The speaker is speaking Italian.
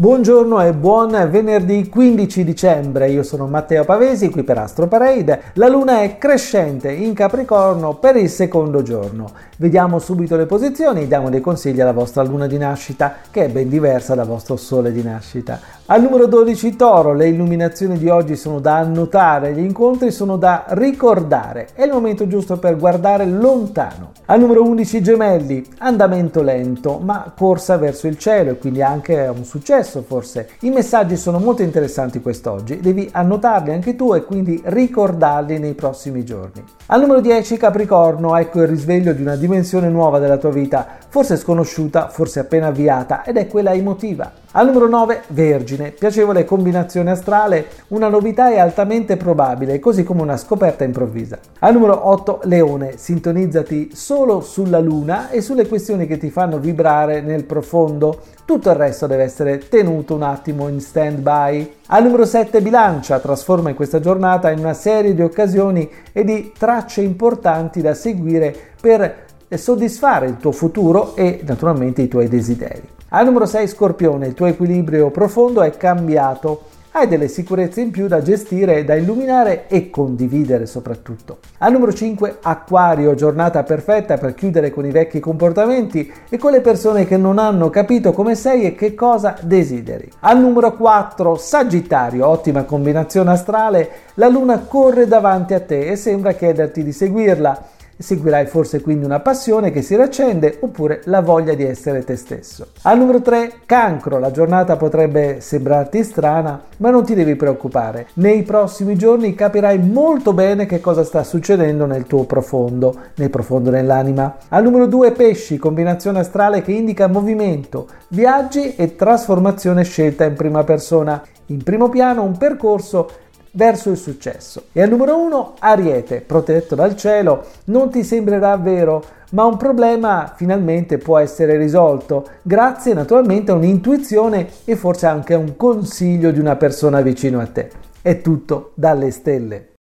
Buongiorno e buon venerdì 15 dicembre, io sono Matteo Pavesi qui per Astro Parade. La luna è crescente in Capricorno per il secondo giorno. Vediamo subito le posizioni, diamo dei consigli alla vostra luna di nascita che è ben diversa dal vostro sole di nascita. Al numero 12 Toro, le illuminazioni di oggi sono da annotare, gli incontri sono da ricordare. È il momento giusto per guardare lontano. Al numero 11 Gemelli, andamento lento ma corsa verso il cielo e quindi anche un successo successo forse. I messaggi sono molto interessanti quest'oggi, devi annotarli anche tu e quindi ricordarli nei prossimi giorni. Al numero 10 Capricorno, ecco il risveglio di una dimensione nuova della tua vita, forse sconosciuta, forse appena avviata ed è quella emotiva. Al numero 9 Vergine, piacevole combinazione astrale, una novità è altamente probabile, così come una scoperta improvvisa. Al numero 8 Leone, sintonizzati solo sulla luna e sulle questioni che ti fanno vibrare nel profondo, tutto il resto deve essere tenuto un attimo in stand by. Al numero 7 Bilancia, trasforma in questa giornata in una serie di occasioni e di tracce importanti da seguire per soddisfare il tuo futuro e naturalmente i tuoi desideri. Al numero 6 Scorpione, il tuo equilibrio profondo è cambiato. Hai delle sicurezze in più da gestire, da illuminare e condividere soprattutto. Al numero 5 Acquario, giornata perfetta per chiudere con i vecchi comportamenti e con le persone che non hanno capito come sei e che cosa desideri. Al numero 4 Sagittario, ottima combinazione astrale, la luna corre davanti a te e sembra chiederti di seguirla Seguirai forse quindi una passione che si riaccende oppure la voglia di essere te stesso. Al numero 3, cancro. La giornata potrebbe sembrarti strana, ma non ti devi preoccupare. Nei prossimi giorni capirai molto bene che cosa sta succedendo nel tuo profondo, nel profondo dell'anima. Al numero 2, pesci. Combinazione astrale che indica movimento, viaggi e trasformazione scelta in prima persona. In primo piano un percorso verso il successo. E al numero uno, Ariete, protetto dal cielo, non ti sembrerà vero, ma un problema finalmente può essere risolto grazie naturalmente a un'intuizione e forse anche a un consiglio di una persona vicino a te. È tutto dalle stelle.